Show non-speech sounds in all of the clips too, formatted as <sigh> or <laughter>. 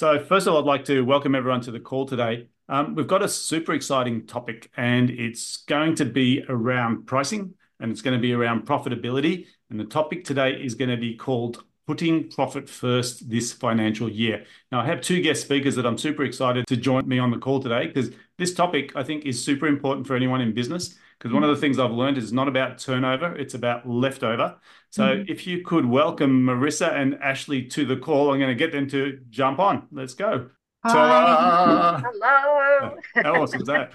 So first of all, I'd like to welcome everyone to the call today. Um, we've got a super exciting topic, and it's going to be around pricing, and it's going to be around profitability. And the topic today is going to be called Putting Profit First This Financial Year. Now, I have two guest speakers that I'm super excited to join me on the call today because this topic, I think, is super important for anyone in business. Because one of the things I've learned is not about turnover, it's about leftover. So mm-hmm. if you could welcome Marissa and Ashley to the call, I'm going to get them to jump on. Let's go. Hello. Oh, how awesome is that?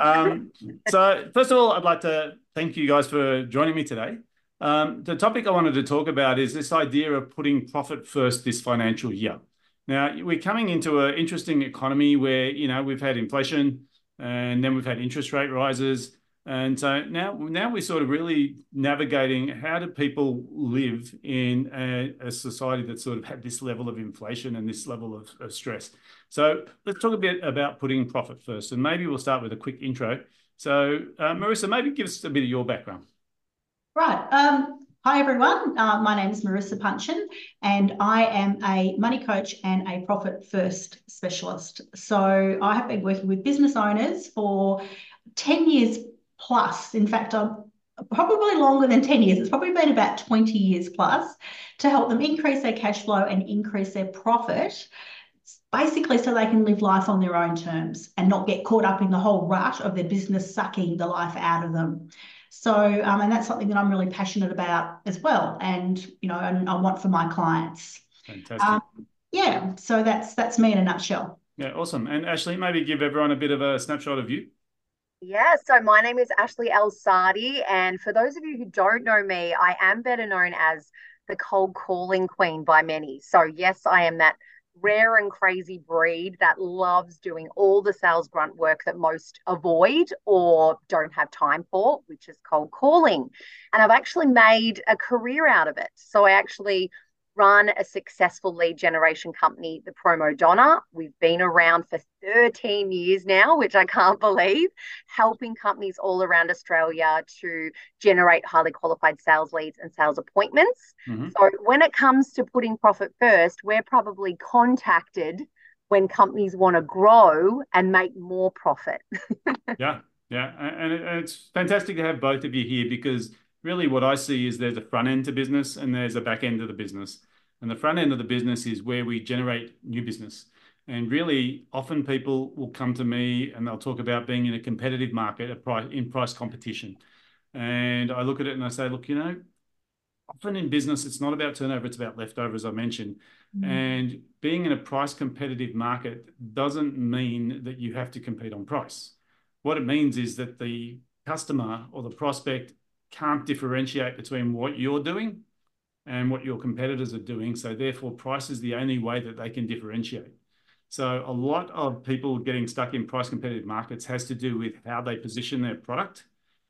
Um, so first of all, I'd like to thank you guys for joining me today. Um, the topic I wanted to talk about is this idea of putting profit first this financial year. Now, we're coming into an interesting economy where, you know, we've had inflation, and then we've had interest rate rises. And so now now we're sort of really navigating how do people live in a society that sort of had this level of inflation and this level of stress. So let's talk a bit about putting profit first. And maybe we'll start with a quick intro. So uh, Marissa, maybe give us a bit of your background. Right. Um, hi, everyone. Uh, my name is Marissa Punchen, and I am a money coach and a profit first specialist. So I have been working with business owners for 10 years plus. In fact, I'm probably longer than 10 years. It's probably been about 20 years plus to help them increase their cash flow and increase their profit, basically so they can live life on their own terms and not get caught up in the whole rush of their business sucking the life out of them. So, um, and that's something that I'm really passionate about as well. And, you know, and I want for my clients. Fantastic. Um, yeah. So that's that's me in a nutshell. Yeah, awesome. And Ashley, maybe give everyone a bit of a snapshot of you. Yeah, so my name is Ashley El-Sadi. And for those of you who don't know me, I am better known as the cold calling queen by many. So, yes, I am that rare and crazy breed that loves doing all the sales grunt work that most avoid or don't have time for, which is cold calling. And I've actually made a career out of it. So, I actually run a successful lead generation company, the Promo Donna. We've been around for 13 years now, which I can't believe, helping companies all around Australia to generate highly qualified sales leads and sales appointments. Mm-hmm. So when it comes to putting profit first, we're probably contacted when companies want to grow and make more profit. <laughs> Yeah, yeah. And it's fantastic to have both of you here because really what I see is there's a front end to business and there's a back end of the business. And the front end of the business is where we generate new business. And really, often people will come to me and they'll talk about being in a competitive market in price competition. And I look at it and I say, look, you know, often in business, it's not about turnover, it's about leftover, as I mentioned. Mm. And being in a price competitive market doesn't mean that you have to compete on price. What it means is that the customer or the prospect can't differentiate between what you're doing and what your competitors are doing. So therefore, price is the only way that they can differentiate. So a lot of people getting stuck in price competitive markets has to do with how they position their product.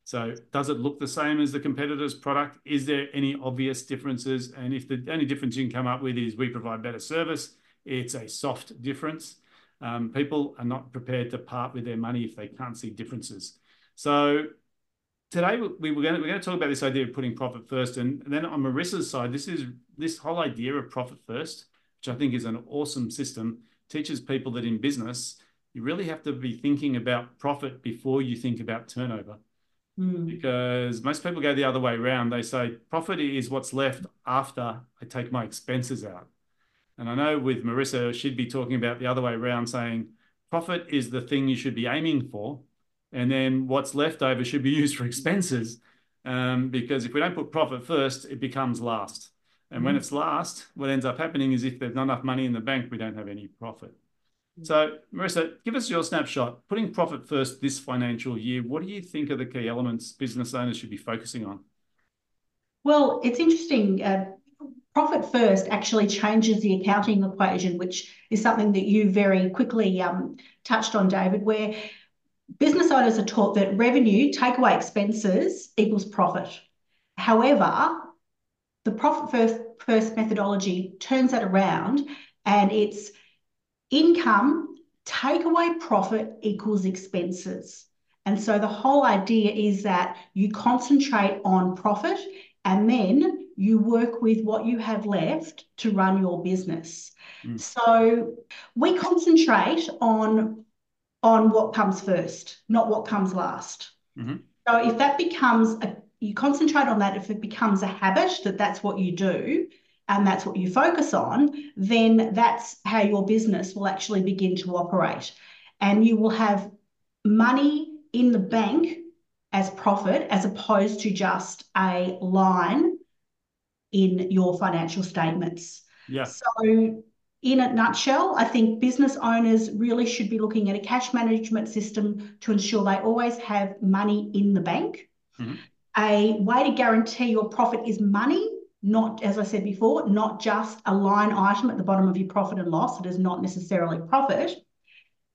So does it look the same as the competitor's product? Is there any obvious differences? And if the only difference you can come up with is we provide better service, it's a soft difference. Um, people are not prepared to part with their money if they can't see differences. So today we're going to talk about this idea of putting profit first. And then on Marissa's side, this is this whole idea of profit first, which I think is an awesome system, teaches people that in business, you really have to be thinking about profit before you think about turnover. Hmm. Because most people go the other way around. They say profit is what's left after I take my expenses out. And I know with Marissa, she'd be talking about the other way around, saying profit is the thing you should be aiming for. And then what's left over should be used for expenses. Um, because if we don't put profit first, it becomes last. And when mm. it's last, what ends up happening is if there's not enough money in the bank, we don't have any profit. Mm. So Marissa, give us your snapshot. Putting profit first this financial year, what do you think are the key elements business owners should be focusing on? Well, it's interesting. Uh, profit first actually changes the accounting equation, which is something that you very quickly um, touched on, David, where business owners are taught that revenue, take away expenses, equals profit. However, the profit first methodology turns that around, and it's income, take away profit equals expenses. And so the whole idea is that you concentrate on profit, and then you work with what you have left to run your business. Mm. So we concentrate on on what comes first, not what comes last. Mm-hmm. So if that becomes a, you concentrate on that. If it becomes a habit that that's what you do, and that's what you focus on, then that's how your business will actually begin to operate. And you will have money in the bank as profit as opposed to just a line in your financial statements. Yeah. So, in a nutshell, I think business owners really should be looking at a cash management system to ensure they always have money in the bank. Mm-hmm. A way to guarantee your profit is money not, as I said before, not just a line item at the bottom of your profit and loss. It is not necessarily profit.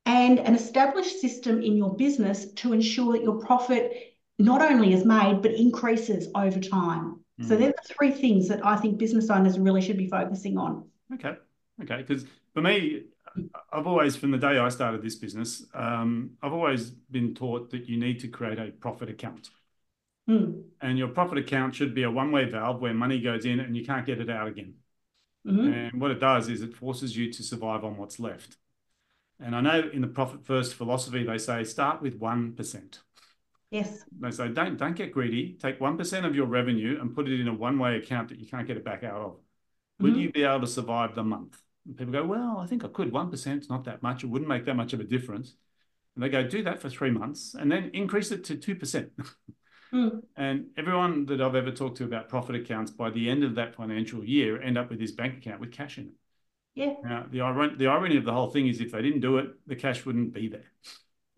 And an established system in your business to ensure that your profit not only is made, but increases over time. Mm. So they're the three things that I think business owners really should be focusing on. Okay. Okay. Because for me, I've always, from the day I started this business, um, I've always been taught that you need to create a profit account. Mm. And your profit account should be a one way valve where money goes in and you can't get it out again. Mm-hmm. And what it does is it forces you to survive on what's left. And I know in the profit first philosophy, they say start with 1%. Yes. They say don't, don't get greedy. Take 1% of your revenue and put it in a one way account that you can't get it back out of. Mm-hmm. Will you be able to survive the month? And people go, well, I think I could. 1% is not that much. It wouldn't make that much of a difference. And they go, do that for three months and then increase it to 2%. <laughs> Mm. And everyone that I've ever talked to about profit accounts by the end of that financial year end up with his bank account with cash in it. Yeah. Now, the, iron- the irony of the whole thing is if they didn't do it, the cash wouldn't be there.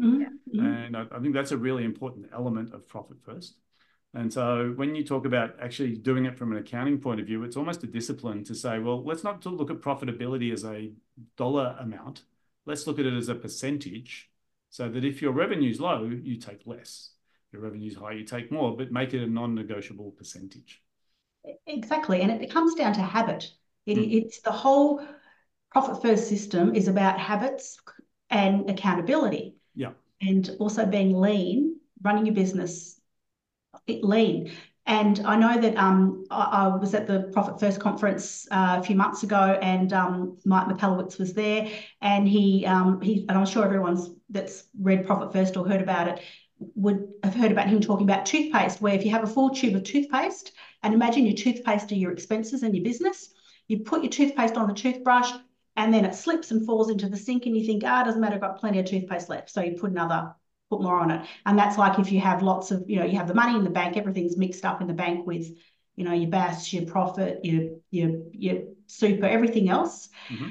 Mm-hmm. And I, I think that's a really important element of profit first. And so when you talk about actually doing it from an accounting point of view, it's almost a discipline to say, well, let's not look at profitability as a dollar amount. Let's look at it as a percentage so that if your revenue is low, you take less your revenue's high, you take more, but make it a non-negotiable percentage. Exactly. And it comes down to habit. It, mm. It's the whole profit first system is about habits and accountability. Yeah. And also being lean, running your business lean. And I know that um, I, I, was at the Profit First conference uh, a few months ago, and um, Mike Michalowicz was there, and he um, he and I'm sure everyone's that's read Profit First or heard about it would have heard about him talking about toothpaste, where if you have a full tube of toothpaste, and imagine your toothpaste are your expenses and your business, you put your toothpaste on the toothbrush, and then it slips and falls into the sink, and you think, ah, oh, doesn't matter, I've got plenty of toothpaste left. So you put another, put more on it. And that's like if you have lots of, you know, you have the money in the bank, everything's mixed up in the bank with, you know, your BAS, your profit, your your your super, everything else. Mm-hmm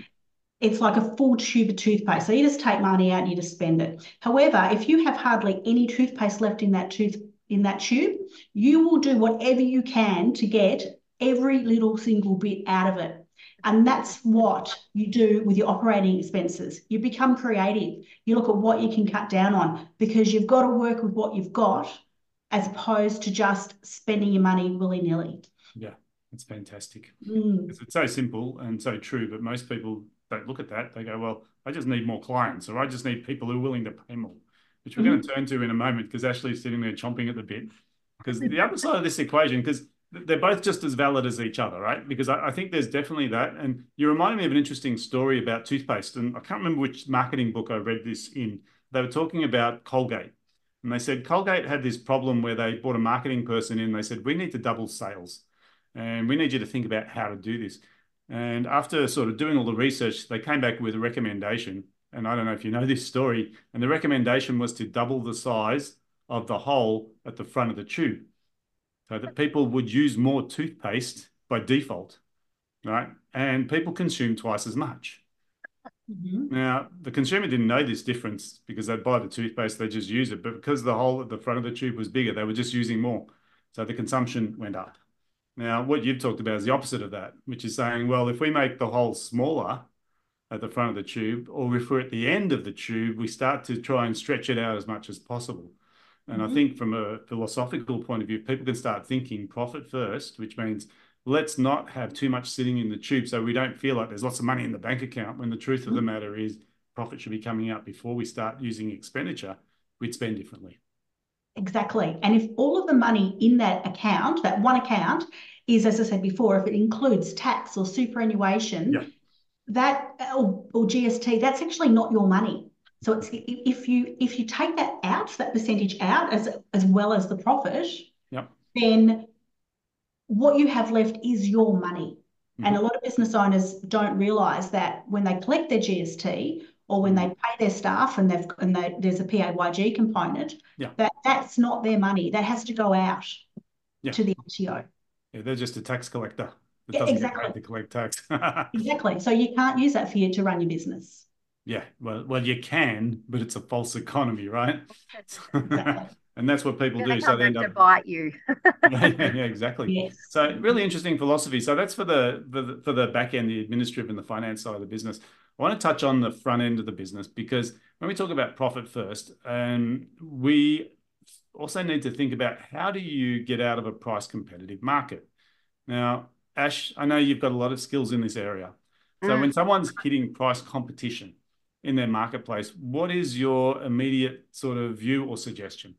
it's like a full tube of toothpaste. So you just take money out and you just spend it. However, if you have hardly any toothpaste left in that tooth in that tube, you will do whatever you can to get every little single bit out of it. And that's what you do with your operating expenses. You become creative. You look at what you can cut down on because you've got to work with what you've got as opposed to just spending your money willy nilly. Yeah, it's fantastic. Mm. It's so simple and so true, but most people don't look at that. They go, well, I just need more clients, or I just need people who are willing to pay more, which we're mm-hmm. going to turn to in a moment because Ashley's sitting there chomping at the bit. Because <laughs> the other side of this equation, because they're both just as valid as each other, right? Because I, I, think there's definitely that. And you reminded me of an interesting story about toothpaste. And I can't remember which marketing book I read this in. They were talking about Colgate. And they said Colgate had this problem where they brought a marketing person in. They said, we need to double sales. And we need you to think about how to do this. And after sort of doing all the research, they came back with a recommendation. And I don't know if you know this story. And the recommendation was to double the size of the hole at the front of the tube so that people would use more toothpaste by default, right? And people consume twice as much. Mm-hmm. Now, the consumer didn't know this difference because they'd buy the toothpaste, they just use it. But because the hole at the front of the tube was bigger, they were just using more. So the consumption went up. Now, what you've talked about is the opposite of that, which is saying, well, if we make the hole smaller at the front of the tube, or if we're at the end of the tube, we start to try and stretch it out as much as possible. And mm-hmm. I think from a philosophical point of view, people can start thinking profit first, which means let's not have too much sitting in the tube so we don't feel like there's lots of money in the bank account when the truth mm-hmm. of the mm-hmm. matter is profit should be coming out before we start using expenditure. We'd spend differently. Exactly. And if all of the money in that account, that one account, is, as I said before, if it includes tax or superannuation, Yeah. that or, or GST, that's actually not your money. So it's if you if you take that out, that percentage out as as well as the profit, Yep. then what you have left is your money. And Mhm. a lot of business owners don't realize that when they collect their GST or when they pay their staff and they've and they, there's a PAYG component, Yeah. that that's not their money. That has to go out Yeah. to the ATO. Yeah, they're just a tax collector that Yeah, doesn't exactly. to collect tax. <laughs> Exactly. So you can't use that for you to run your business. Yeah, well, well, you can, but it's a false economy, right? Exactly. <laughs> <laughs> And that's what people do. they So they end to up. bite you. <laughs> Yeah, yeah, yeah, exactly. Yes. So really interesting philosophy. So that's for the for the, for the back end, the administrative and the finance side of the business. I want to touch on the front end of the business because when we talk about profit first, um, we also need to think about how do you get out of a price competitive market. Now, Ash, I know you've got a lot of skills in this area. So Mm. when someone's hitting price competition in their marketplace, what is your immediate sort of view or suggestion?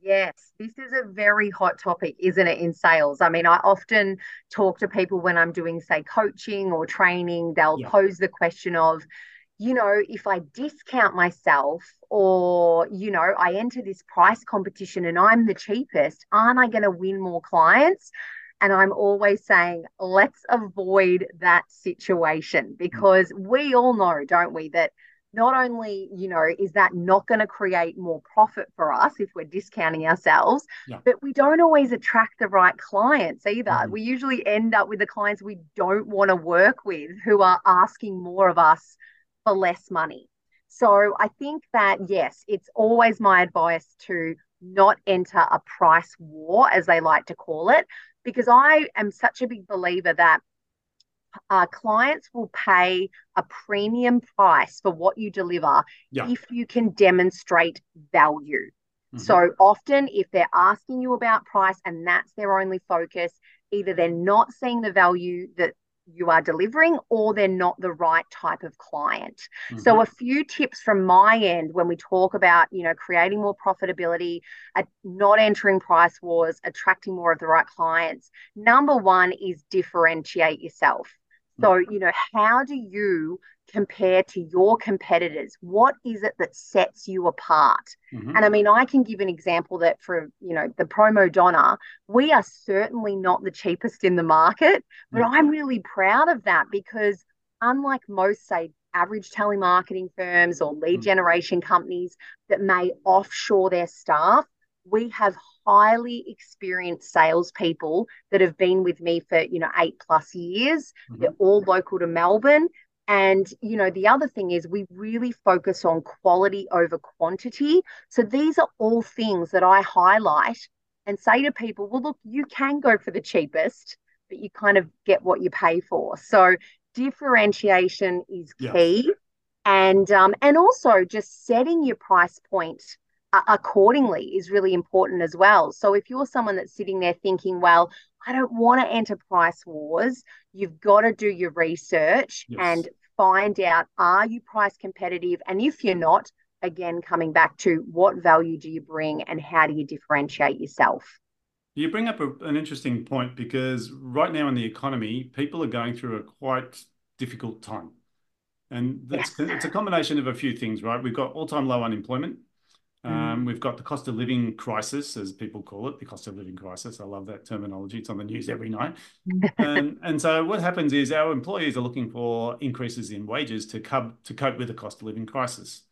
Yes, this is a very hot topic, isn't it, in sales? I mean, I often talk to people when I'm doing, say, coaching or training, they'll Yeah. pose the question of, you know, if I discount myself or, you know, I enter this price competition and I'm the cheapest, aren't I going to win more clients? And I'm always saying, let's avoid that situation because we all know, don't we, that not only, you know, is that not going to create more profit for us if we're discounting ourselves, Yeah. but we don't always attract the right clients either. Mhm. We usually end up with the clients we don't want to work with who are asking more of us for less money. So I think that, yes, it's always my advice to not enter a price war, as they like to call it, because I am such a big believer that uh, clients will pay a premium price for what you deliver Yeah. if you can demonstrate value. Mhm. So often, if they're asking you about price and that's their only focus, either they're not seeing the value that you are delivering or they're not the right type of client. So Mhm. a few tips from my end when we talk about, you know, creating more profitability, uh, not entering price wars, attracting more of the right clients. Number one is differentiate yourself. So, you know, how do you compare to your competitors? What is it that sets you apart? Mhm. And I mean, I can give an example that for, you know, the promo Donna, we are certainly not the cheapest in the market, but Yeah. I'm really proud of that because unlike most, say, average telemarketing firms or lead Mm. generation companies that may offshore their staff, we have highly experienced salespeople that have been with me for, you know, eight plus years. Mhm. They're all local to Melbourne. And, you know, the other thing is we really focus on quality over quantity. So these are all things that I highlight and say to people, well, look, you can go for the cheapest, but you kind of get what you pay for. So differentiation is Yeah. key. And um, and also just setting your price point accordingly is really important as well. So if you're someone that's sitting there thinking, well, I don't want to enter price wars, you've got to do your research Yes. and find out are you price competitive? And if you're not, again, coming back to what value do you bring and how do you differentiate yourself? You bring up a, an interesting point because right now in the economy, people are going through a quite difficult time. And that's, Yes. it's a combination of a few things, right? We've got all-time low unemployment. Um, we've got the cost of living crisis, as people call it, the cost of living crisis. I love that terminology. It's on the news every night. <laughs> and, and so what happens is our employees are looking for increases in wages to cope, to cope with the cost of living crisis.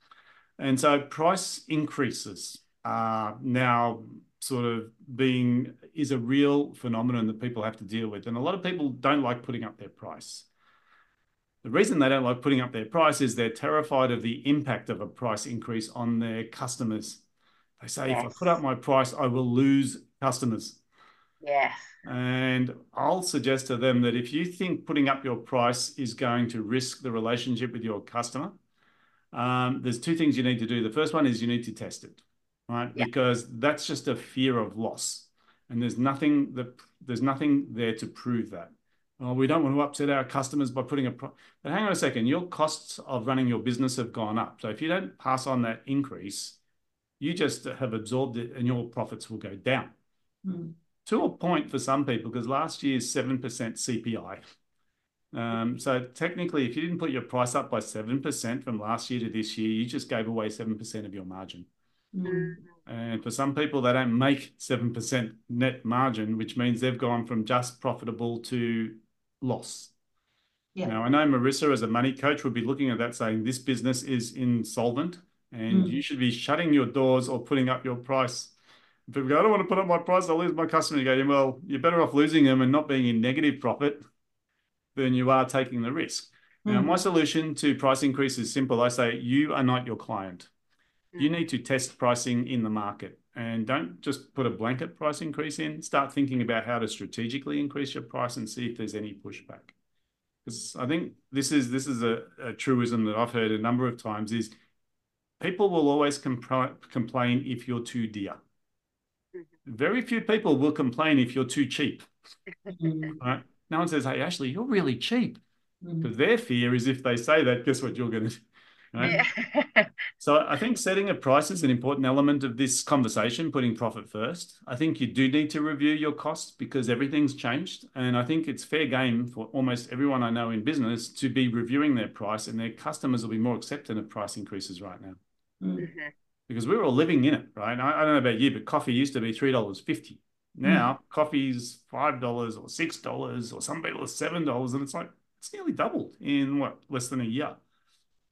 And so price increases are now sort of being is a real phenomenon that people have to deal with. And a lot of people don't like putting up their price. The reason they don't like putting up their price is they're terrified of the impact of a price increase on their customers. They say, if I put up my price, I will lose customers. Yeah. And I'll suggest to them that if you think putting up your price is going to risk the relationship with your customer, um, there's two things you need to do. The first one is you need to test it, right? Yeah. Because that's just a fear of loss. And there's nothing that there's nothing there to prove that. Oh, we don't want to upset our customers by putting a pro but hang on a second, your costs of running your business have gone up. So if you don't pass on that increase, You just have absorbed it and your profits will go down. Mm. To a point for some people, because last year's 7% CPI. Um, so technically, if you didn't put your price up by 7% from last year to this year, you just gave away 7% of your margin. Mm. And for some people, they don't make 7% net margin, which means they've gone from just profitable to loss. Yeah. Now, I know Marissa, as a money coach, would be looking at that saying this business is insolvent and Mm. you should be shutting your doors or putting up your price. If people go, I don't want to put up my price, I'll lose my customer. You go, well, you're better off losing them and not being in negative profit than you are taking the risk. Now, Mm. my solution to price increase is simple. I say, you are not your client. You Mm. need to test pricing in the market and don't just put a blanket price increase in. Start thinking about how to strategically increase your price and see if there's any pushback. Because I think this is this is a, a truism that I've heard a number of times is people will always compl- complain if you're too dear. Mhm. Very few people will complain if you're too cheap. <laughs> Right? No one says, "Hey, Ashley, you're really cheap." Because their fear is if they say that, guess what you're going to do? Right? Yeah. <laughs> So I think setting a price is an important element of this conversation, putting profit first. I think you do need to review your costs because everything's changed. And I think it's fair game for almost everyone I know in business to be reviewing their price and their customers will be more accepting of price increases right now Mm. Mhm. because we're all living in it, right? I, I don't know about you, but coffee used to be $3.50. Now coffee's $5 or $6 or some people are $7 and it's like, it's nearly doubled in what, less than a year.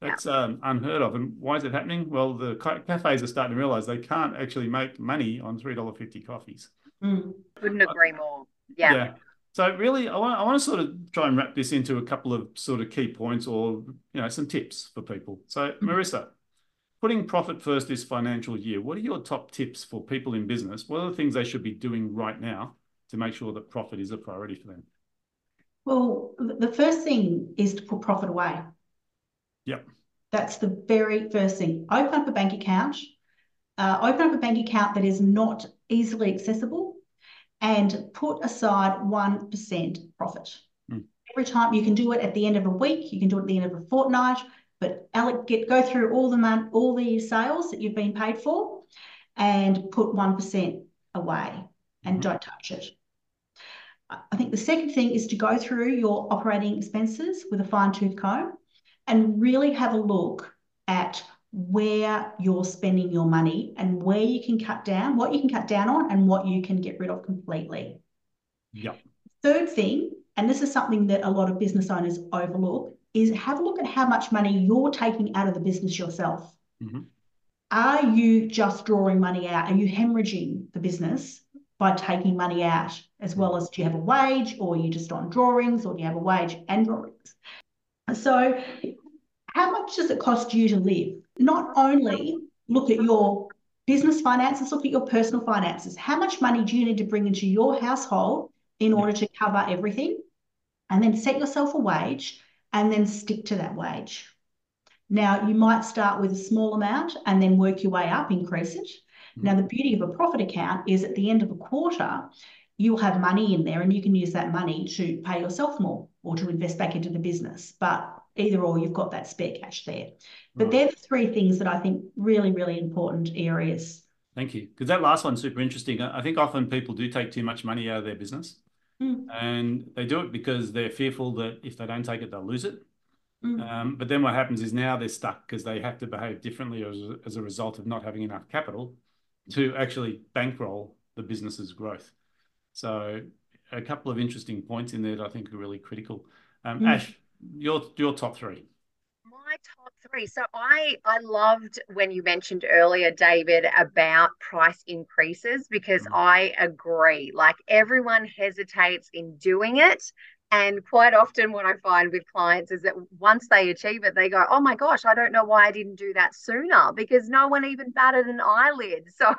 That's um, unheard of. And why is it happening? Well, the cafes are starting to realize they can't actually make money on $3.50 coffees. Mm. Couldn't agree more. Yeah. yeah. So really, I want, I want to sort of try and wrap this into a couple of sort of key points or, you know, some tips for people. So Marissa, putting profit first this financial year, what are your top tips for people in business? What are the things they should be doing right now to make sure that profit is a priority for them? Well, the first thing is to put profit away. Yep. That's the very first thing. Open up a bank account. Uh, open up a bank account that is not easily accessible and put aside 1% profit. Mm. Every time you can do it at the end of a week, you can do it at the end of a fortnight, but Alec, get go through all the mon- all the sales that you've been paid for and put 1% away and Mhm. don't touch it. I I think the second thing is to go through your operating expenses with a fine tooth comb and really have a look at where you're spending your money and where you can cut down, what you can cut down on, and what you can get rid of completely. Yep. Third thing, and this is something that a lot of business owners overlook, is have a look at how much money you're taking out of the business yourself. Mhm. Are you just drawing money out? Are you hemorrhaging the business by taking money out, as well as do you have a wage, or are you just on drawings, or do you have a wage and drawings? So, how much does it cost you to live? Not only look at your business finances, look at your personal finances. How much money do you need to bring into your household in order to cover everything? And then set yourself a wage and then stick to that wage. Now, you might start with a small amount and then work your way up, increase it. Now, the beauty of a profit account is at the end of a quarter, you'll have money in there and you can use that money to pay yourself more or to invest back into the business. But either or, you've got that spare cash there. But Right. they're the three things that I think really, really important areas. Thank you. Because that last one's super interesting. I think often people do take too much money out of their business Mm, and they do it because they're fearful that if they don't take it, they'll lose it. mm, Um, but then what happens is now they're stuck because they have to behave differently as, a- as a result of not having enough capital to actually bankroll the business's growth. So a couple of interesting points in there that I think are really critical. Um, Mm. Ash, your your top three. My top three. So I I loved when you mentioned earlier, David, about price increases because Mm. I agree. Like everyone hesitates in doing it. And quite often, what I find with clients is that once they achieve it, they go, Oh my gosh, I don't know why I didn't do that sooner because no one even batted an eyelid. <laughs> So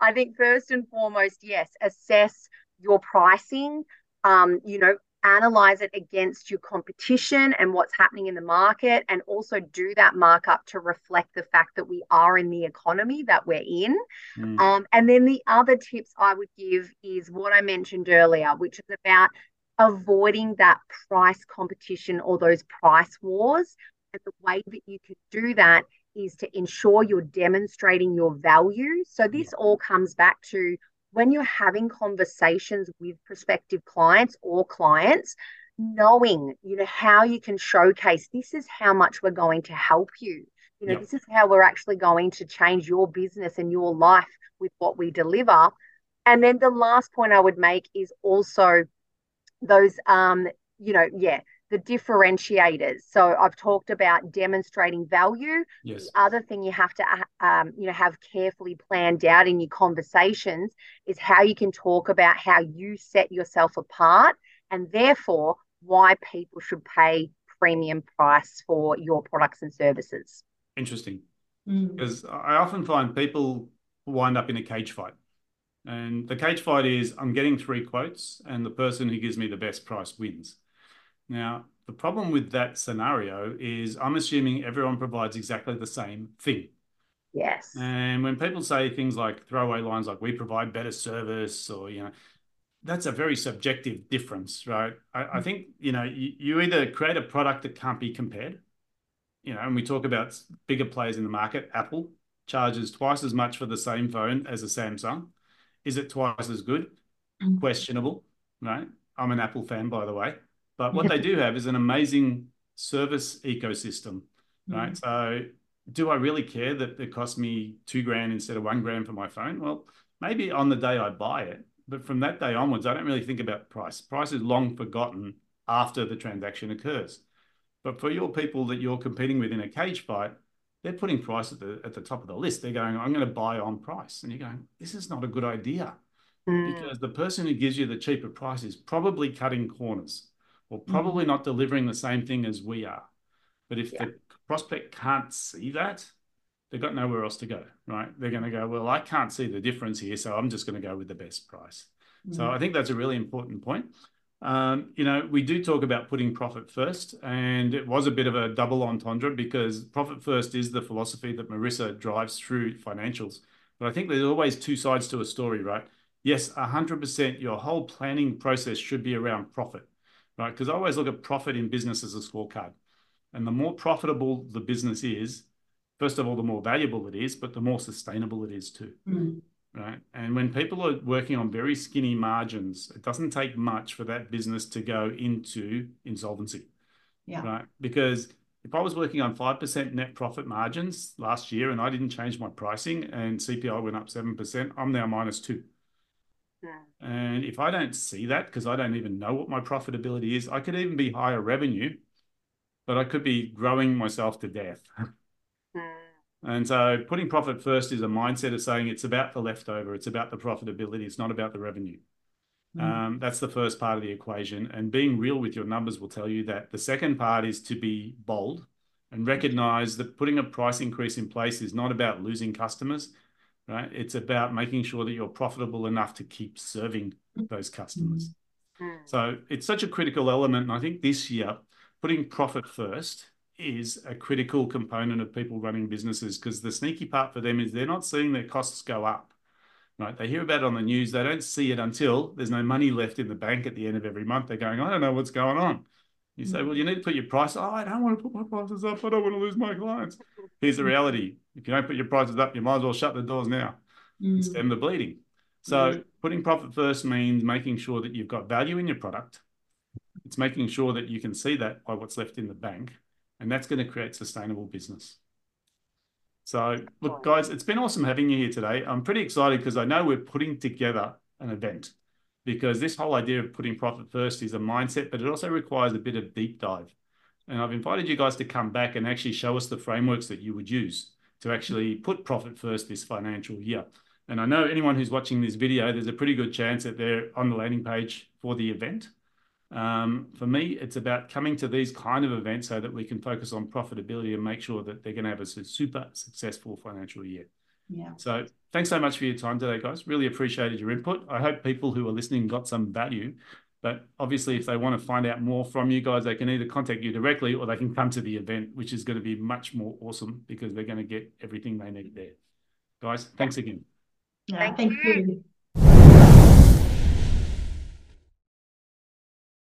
I think first and foremost, yes, assess your pricing. Um, you know, analyze it against your competition and what's happening in the market, and also do that markup to reflect the fact that we are in the economy that we're in. Mm. Um, and then the other tips I would give is what I mentioned earlier, which is about avoiding that price competition or those price wars. And the way that you can do that is to ensure you're demonstrating your value. So this all comes back to when you're having conversations with prospective clients or clients, knowing, you know, how you can showcase this is how much we're going to help you. You know, yep. this is how we're actually going to change your business and your life with what we deliver. And then the last point I would make is also those um, you know, yeah, the differentiators. So I've talked about demonstrating value. Yes. The other thing you have to, um, you know, have carefully planned out in your conversations is how you can talk about how you set yourself apart, and therefore why people should pay premium price for your products and services. Interesting, because mm. I often find people wind up in a cage fight. And the cage fight is I'm getting three quotes, and the person who gives me the best price wins. Now, the problem with that scenario is I'm assuming everyone provides exactly the same thing. Yes. And when people say things like throwaway lines like we provide better service or, you know, that's a very subjective difference, right? I, I think, you know, you, you either create a product that can't be compared, you know, and we talk about bigger players in the market. Apple charges twice as much for the same phone as a Samsung. Is it twice as good? Mm-hmm. Questionable, right? I'm an Apple fan, by the way. But what they do have is an amazing service ecosystem, right? Mm. So do I really care that it cost me two grand instead of one grand for my phone? Well, maybe on the day I buy it, but from that day onwards, I don't really think about price. Price is long forgotten after the transaction occurs. But for your people that you're competing with in a cage fight, they're putting price at the at the top of the list. They're going, I'm going to buy on price. And you're going, this is not a good idea. Mm. Because the person who gives you the cheaper price is probably cutting corners or probably mm-hmm. not delivering the same thing as we are. But if yeah. the prospect can't see that, they've got nowhere else to go, right? They're going to go, well, I can't see the difference here, so I'm just going to go with the best price. Mm-hmm. So I think that's a really important point. Um, you know, we do talk about putting profit first, and it was a bit of a double entendre because profit first is the philosophy that Marissa drives through financials. But I think there's always two sides to a story, right? Yes, 100%, your whole planning process should be around profit right? Because I always look at profit in business as a scorecard. And the more profitable the business is, first of all, the more valuable it is, but the more sustainable it is too. Mm. Right. And when people are working on very skinny margins, it doesn't take much for that business to go into insolvency. Yeah. Right. Because if I was working on 5% net profit margins last year and I didn't change my pricing and CPI went up 7%, I'm now minus two. And if I don't see that, because I don't even know what my profitability is, I could even be higher revenue, but I could be growing myself to death. Mm. And so putting profit first is a mindset of saying it's about the leftover, it's about the profitability, it's not about the revenue. Mm. Um, that's the first part of the equation. And being real with your numbers will tell you that. The second part is to be bold and recognize that putting a price increase in place is not about losing customers right? It's about making sure that you're profitable enough to keep serving those customers. Mm. So it's such a critical element. And I think this year, putting profit first is a critical component of people running businesses because the sneaky part for them is they're not seeing their costs go up. Right? They hear about it on the news. They don't see it until there's no money left in the bank at the end of every month. They're going, I don't know what's going on. You say, well, you need to put your price. Oh, I don't want to put my prices up. I don't want to lose my clients. Here's the reality: if you don't put your prices up, you might as well shut the doors now. Mm. Stem the bleeding. So mm. putting profit first means making sure that you've got value in your product. It's making sure that you can see that by what's left in the bank, and that's going to create sustainable business. So, look, guys, it's been awesome having you here today. I'm pretty excited because I know we're putting together an event because this whole idea of putting profit first is a mindset, but it also requires a bit of deep dive. And I've invited you guys to come back and actually show us the frameworks that you would use to actually put profit first this financial year. And I know anyone who's watching this video, there's a pretty good chance that they're on the landing page for the event. Um, for me, it's about coming to these kind of events so that we can focus on profitability and make sure that they're going to have a super successful financial year. Yeah. So thanks so much for your time today, guys. Really appreciated your input. I hope people who are listening got some value. But obviously, if they want to find out more from you guys, they can either contact you directly or they can come to the event, which is going to be much more awesome because they're going to get everything they need there. Guys, thanks again. Yeah, thank, thank you. you.